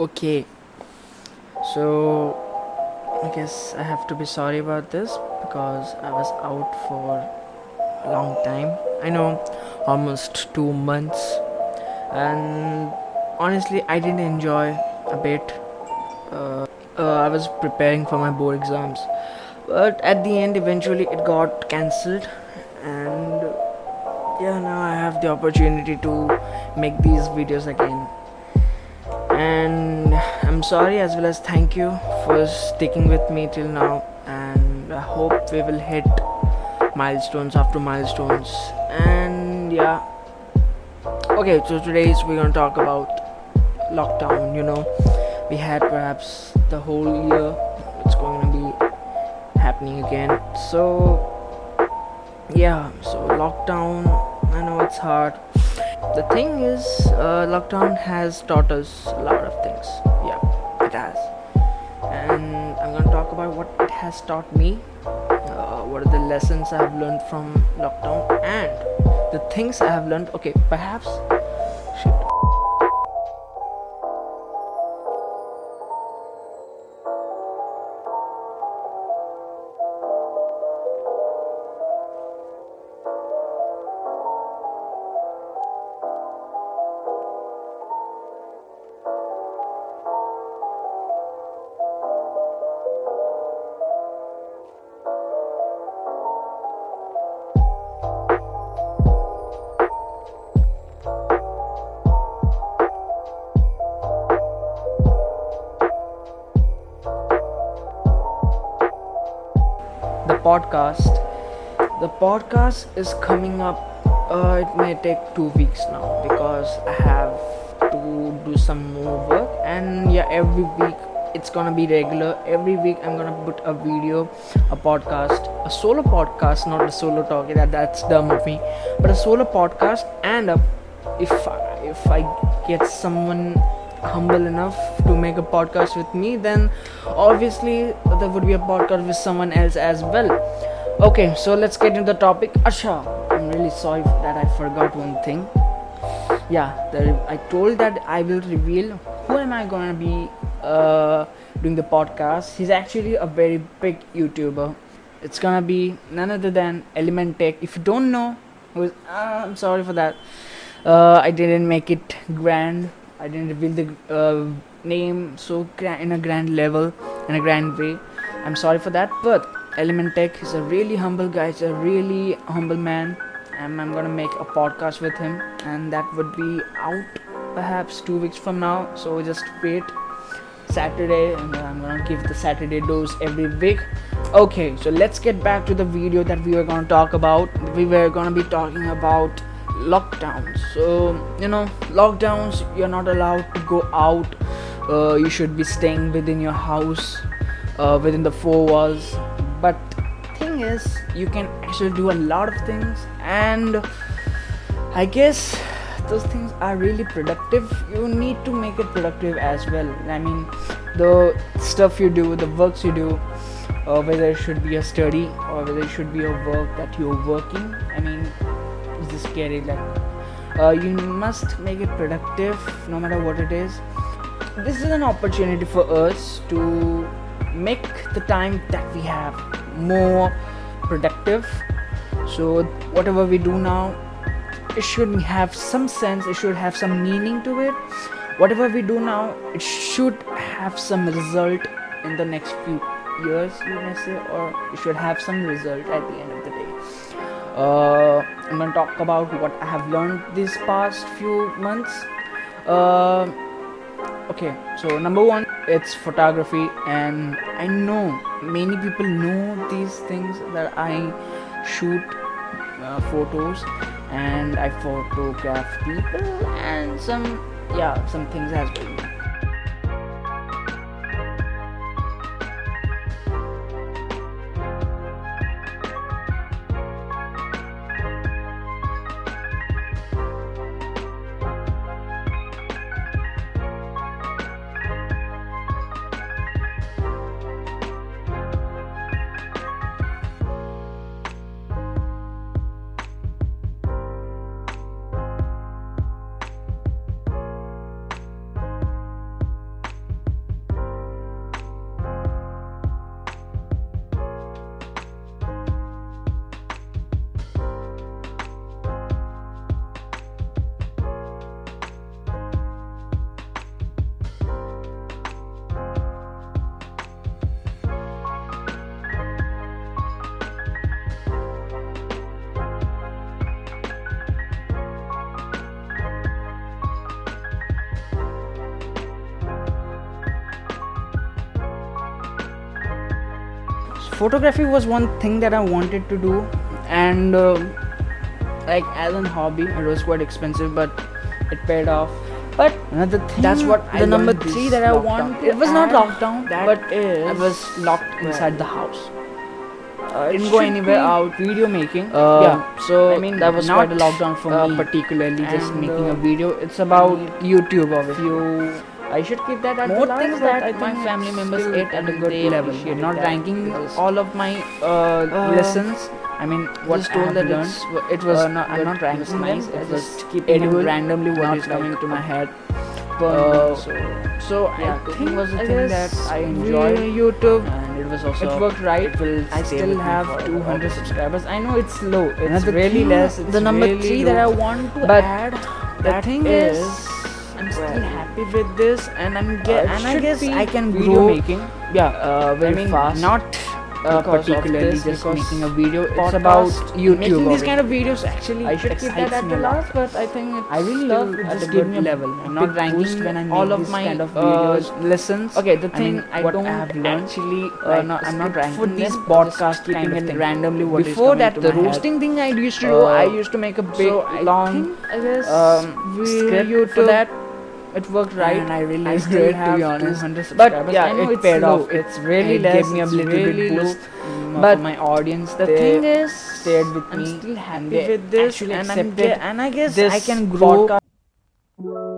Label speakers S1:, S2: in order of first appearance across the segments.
S1: Okay, so I guess I have to be sorry about this because I was out for a long time. I know, almost two months, and honestly, I didn't enjoy a bit. Uh, uh, I was preparing for my board exams, but at the end, eventually, it got cancelled, and yeah, now I have the opportunity to make these videos again and i'm sorry as well as thank you for sticking with me till now. And i hope we will hit milestones after milestones. And yeah. Okay so today's we're gonna talk about lockdown you know. We had perhaps the whole year it's going to be happening again. So yeah so lockdown i know it's hard the thing is uh, lockdown has taught us a lot of things. Yeah it has. And i'm to talk about what it has taught me uh, what are the lessons i have learned from lockdown and the things i have learned. Okay perhaps podcast. The podcast is coming up uh, it may take two weeks now because i have to do some more work and yeah every week it's gonna be regular. Every week i'm gonna put a video a podcast a solo podcast not a solo talk that that's dumb of me but a solo podcast and a, if I, if i get someone humble enough to make a podcast with me, then obviously there would be a podcast with someone else as well. Okay, so let's get into the topic. Asha, I'm really sorry that I forgot one thing. Yeah, the, I told that I will reveal who am I gonna be uh, doing the podcast. He's actually a very big YouTuber. It's gonna be none other than Element Tech. If you don't know, uh, I'm sorry for that. Uh, I didn't make it grand I didn't reveal the uh, name so in a grand level, in a grand way. I'm sorry for that, but Element Tech is a really humble guy. He's a really humble man, and I'm gonna make a podcast with him, and that would be out perhaps two weeks from now. So just wait. Saturday, and I'm gonna give the Saturday dose every week. Okay, so let's get back to the video that we were gonna talk about. We were gonna be talking about lockdowns. So you know lockdowns you're not allowed to go out. Uh, you should be staying within your house uh, within the four walls. But thing is you can actually do a lot of things. And i guess those things are really productive. You need to make it productive as well. I mean the stuff you do the works you do uh, whether it should be a study or whether it should be a work that you're working. I mean is scary like uh, you must make it productive no matter what it is. This is an opportunity for us to make the time that we have more productive. So whatever we do now it should have some sense it should have some meaning to it. Whatever we do now it should have some result in the next few years you may say or it should have some result at the end uh, I'm gonna talk about what I have learned these past few months. Uh, okay, so number one, it's photography, and I know many people know these things that I shoot uh, photos and I photograph people and some yeah some things as well. Photography was one thing that I wanted to do, and uh, like as an hobby, it was quite expensive, but it paid off. But
S2: Another thing.
S1: that's what
S2: I
S1: the number three that I want.
S2: It was not lockdown,
S1: that
S2: but is
S1: I was locked inside the house.
S2: Uh,
S1: I didn't go anywhere out.
S2: Video making.
S1: Uh,
S2: yeah.
S1: so
S2: I mean,
S1: that was
S2: not,
S1: quite a lockdown for
S2: uh,
S1: me.
S2: particularly just making
S1: uh,
S2: a video.
S1: It's about
S2: I
S1: YouTube, obviously. I should keep that at
S2: more
S1: the
S2: things that
S1: I
S2: my family members ate
S1: at a good level. Not ranking all of my uh,
S2: Uh,
S1: lessons. I mean,
S2: what I have
S1: that
S2: learned,
S1: it was
S2: uh, no, I'm not ranking
S1: nice.
S2: I
S1: It
S2: just
S1: was
S2: keeping them
S1: randomly what
S2: not
S1: is coming to my head. Uh,
S2: so
S1: So
S2: yeah,
S1: I think
S2: was a
S1: I
S2: thing that I enjoyed.
S1: YouTube.
S2: and it was also
S1: It worked right.
S2: It
S1: I still have 200 subscribers. I know it's low. It's really less. It's
S2: the number
S1: really
S2: three
S1: low.
S2: that I want to
S1: But
S2: add.
S1: the thing
S2: is,
S1: I'm still
S2: well,
S1: happy with this, and I'm
S2: uh,
S1: get, and I guess I can
S2: video
S1: grow.
S2: making.
S1: Yeah,
S2: Uh, very
S1: I mean,
S2: fast.
S1: not uh, particularly just making a video. It's about YouTube.
S2: making these kind of videos actually
S1: I should keep that at the last, but I think it's
S2: I really love
S1: at a good level. I'm not ranking
S2: when I
S1: all of
S2: this
S1: my
S2: kind of
S1: uh,
S2: videos.
S1: lessons.
S2: Okay, the
S1: I
S2: thing
S1: mean,
S2: I
S1: what
S2: don't
S1: I have learned
S2: actually
S1: uh,
S2: like
S1: no, I'm not ranking
S2: for
S1: this
S2: them,
S1: podcast kind of thing.
S2: randomly what
S1: Before that, the
S2: head.
S1: roasting thing I used to do,
S2: Uh,
S1: I used to make a big
S2: so
S1: long
S2: I guess
S1: um, for that. It worked right,
S2: and I really
S1: I still
S2: still
S1: have
S2: to be honest. But yeah,
S1: I know
S2: it
S1: it's
S2: paid
S1: low.
S2: off.
S1: It's really
S2: it
S1: less.
S2: gave me a little
S1: really
S2: bit boost. mm,
S1: But
S2: for my audience,
S1: The thing is,
S2: stayed with
S1: I'm
S2: me.
S1: still
S2: and
S1: happy with this, and I'm and I guess
S2: this
S1: I can grow.
S2: podcast.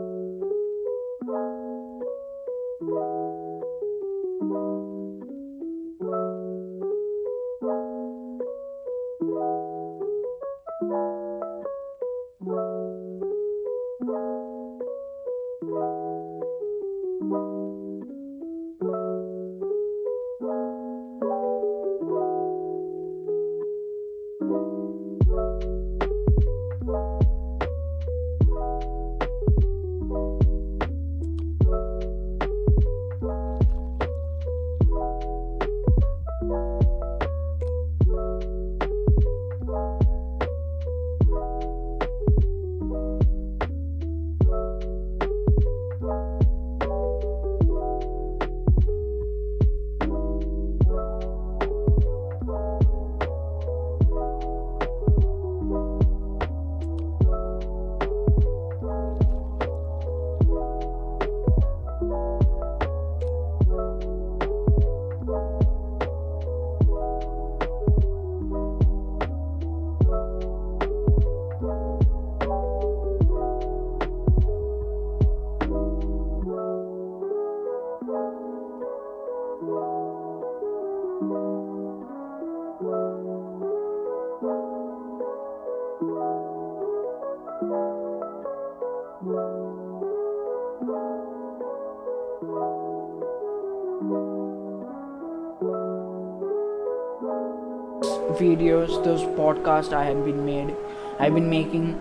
S1: Videos, those podcasts I have been made, I've been making,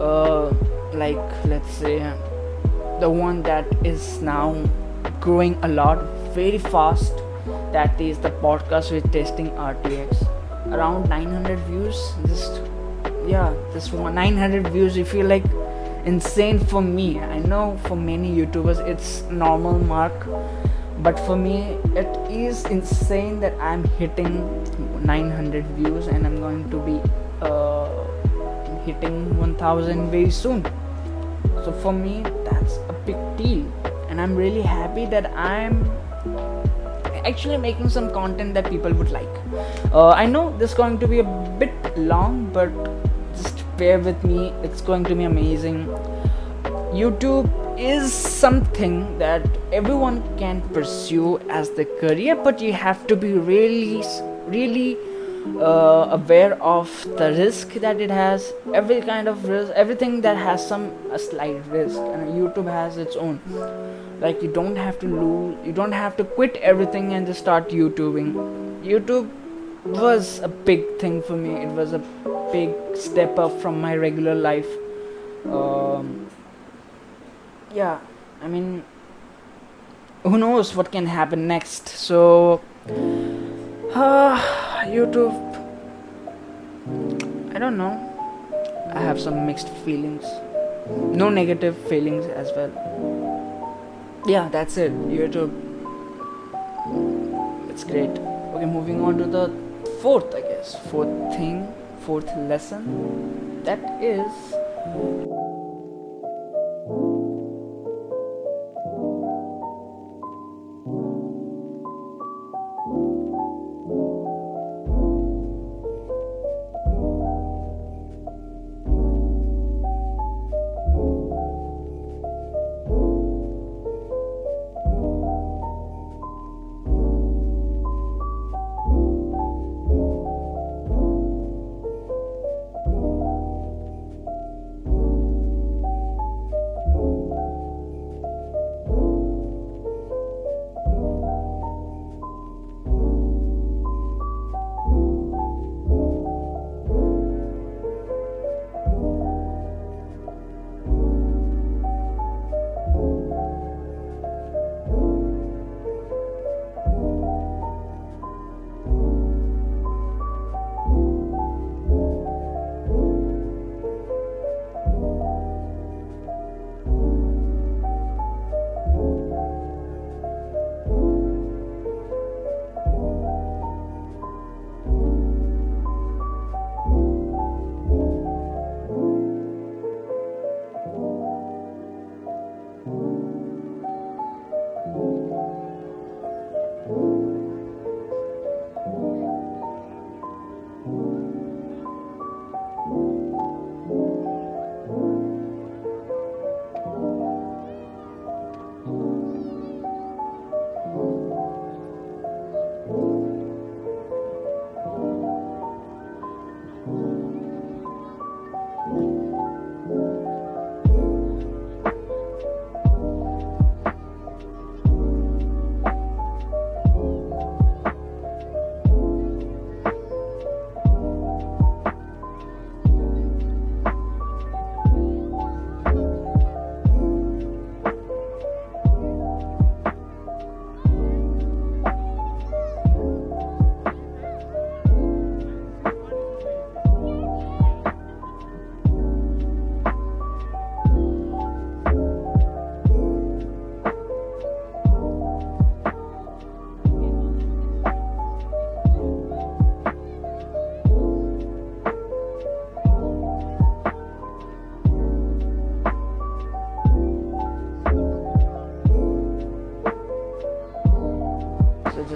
S1: uh, like let's say, the one that is now growing a lot, very fast. That is the podcast with testing RTX, around 900 views. Just yeah, this one 900 views. If you like insane for me. I know for many YouTubers it's normal mark, but for me it is insane that i'm hitting 900 views and i'm going to be uh, hitting 1000 very soon. So for me that's a big deal. And i'm really happy that i'm actually making some content that people would like. Uh, i know this is going to be a bit long but just bear with me. It's going to be amazing. YouTube is something that everyone can pursue as the career, but you have to be really, really uh, aware of the risk that it has. Every kind of risk, everything that has some a slight risk, and YouTube has its own. Like you don't have to lose, you don't have to quit everything and just start YouTubing. YouTube was a big thing for me. It was a big step up from my regular life. Um, yeah i mean who knows what can happen next. So uh, youtube i don't know. I have some mixed feelings. No negative feelings as well. Yeah that's it. Youtube. It's great. Okay, moving on to the fourth, I guess, fourth thing, fourth lesson. That is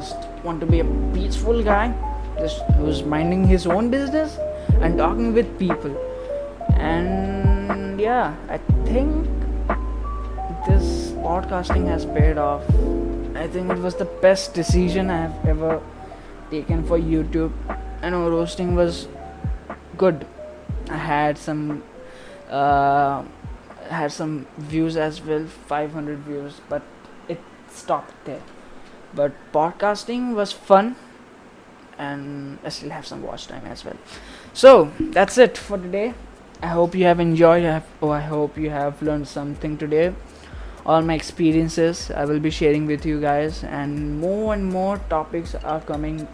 S1: just want to be a peaceful guy just who's minding his own business and talking with people. And yeah i think this podcasting has paid off. I think it was the best decision i have ever taken for youtube. I know roasting was good. I had some uh, had some views as well 500 views but it stopped there but podcasting was fun and i still have some watch time as well. So that's it for today. I hope you have enjoyed I have, oh i hope you have learned something today. All my experiences i will be sharing with you guys and more and more topics are coming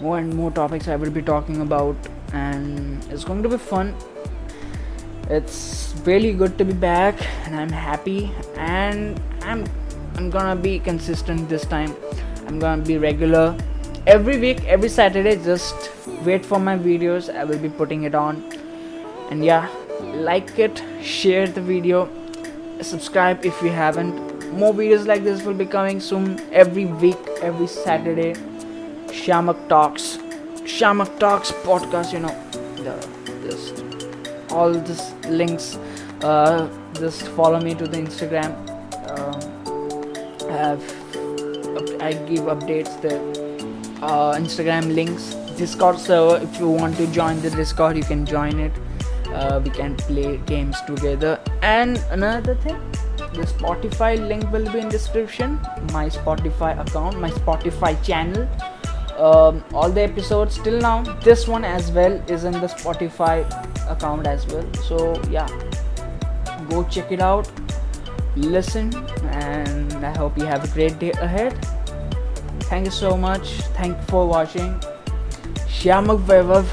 S1: more and more topics i will be talking about and it's going to be fun. It's really good to be back and i'm happy and i'm i'm gonna be consistent this time. I'm gonna be regular. Every week every saturday just wait for my videos. I will be putting it on. And yeah like it share the video subscribe if you haven't. More videos like this will be coming soon. Every week every saturday shamak talks. Shamak talks podcast you know the just all this links uh, just follow me to the instagram. I have I give updates the uh, Instagram links. Discord server if you want to join the Discord you can join it. Uh, we can play games together. And another thing the Spotify link will be in description. My Spotify account my Spotify channel. Um, all the episodes till now. This one as well is in the Spotify account as well. So yeah. Go check it out listen and i hope you have a great day ahead. Thank you so much. Thank you for watching. Shyamak Vaibhav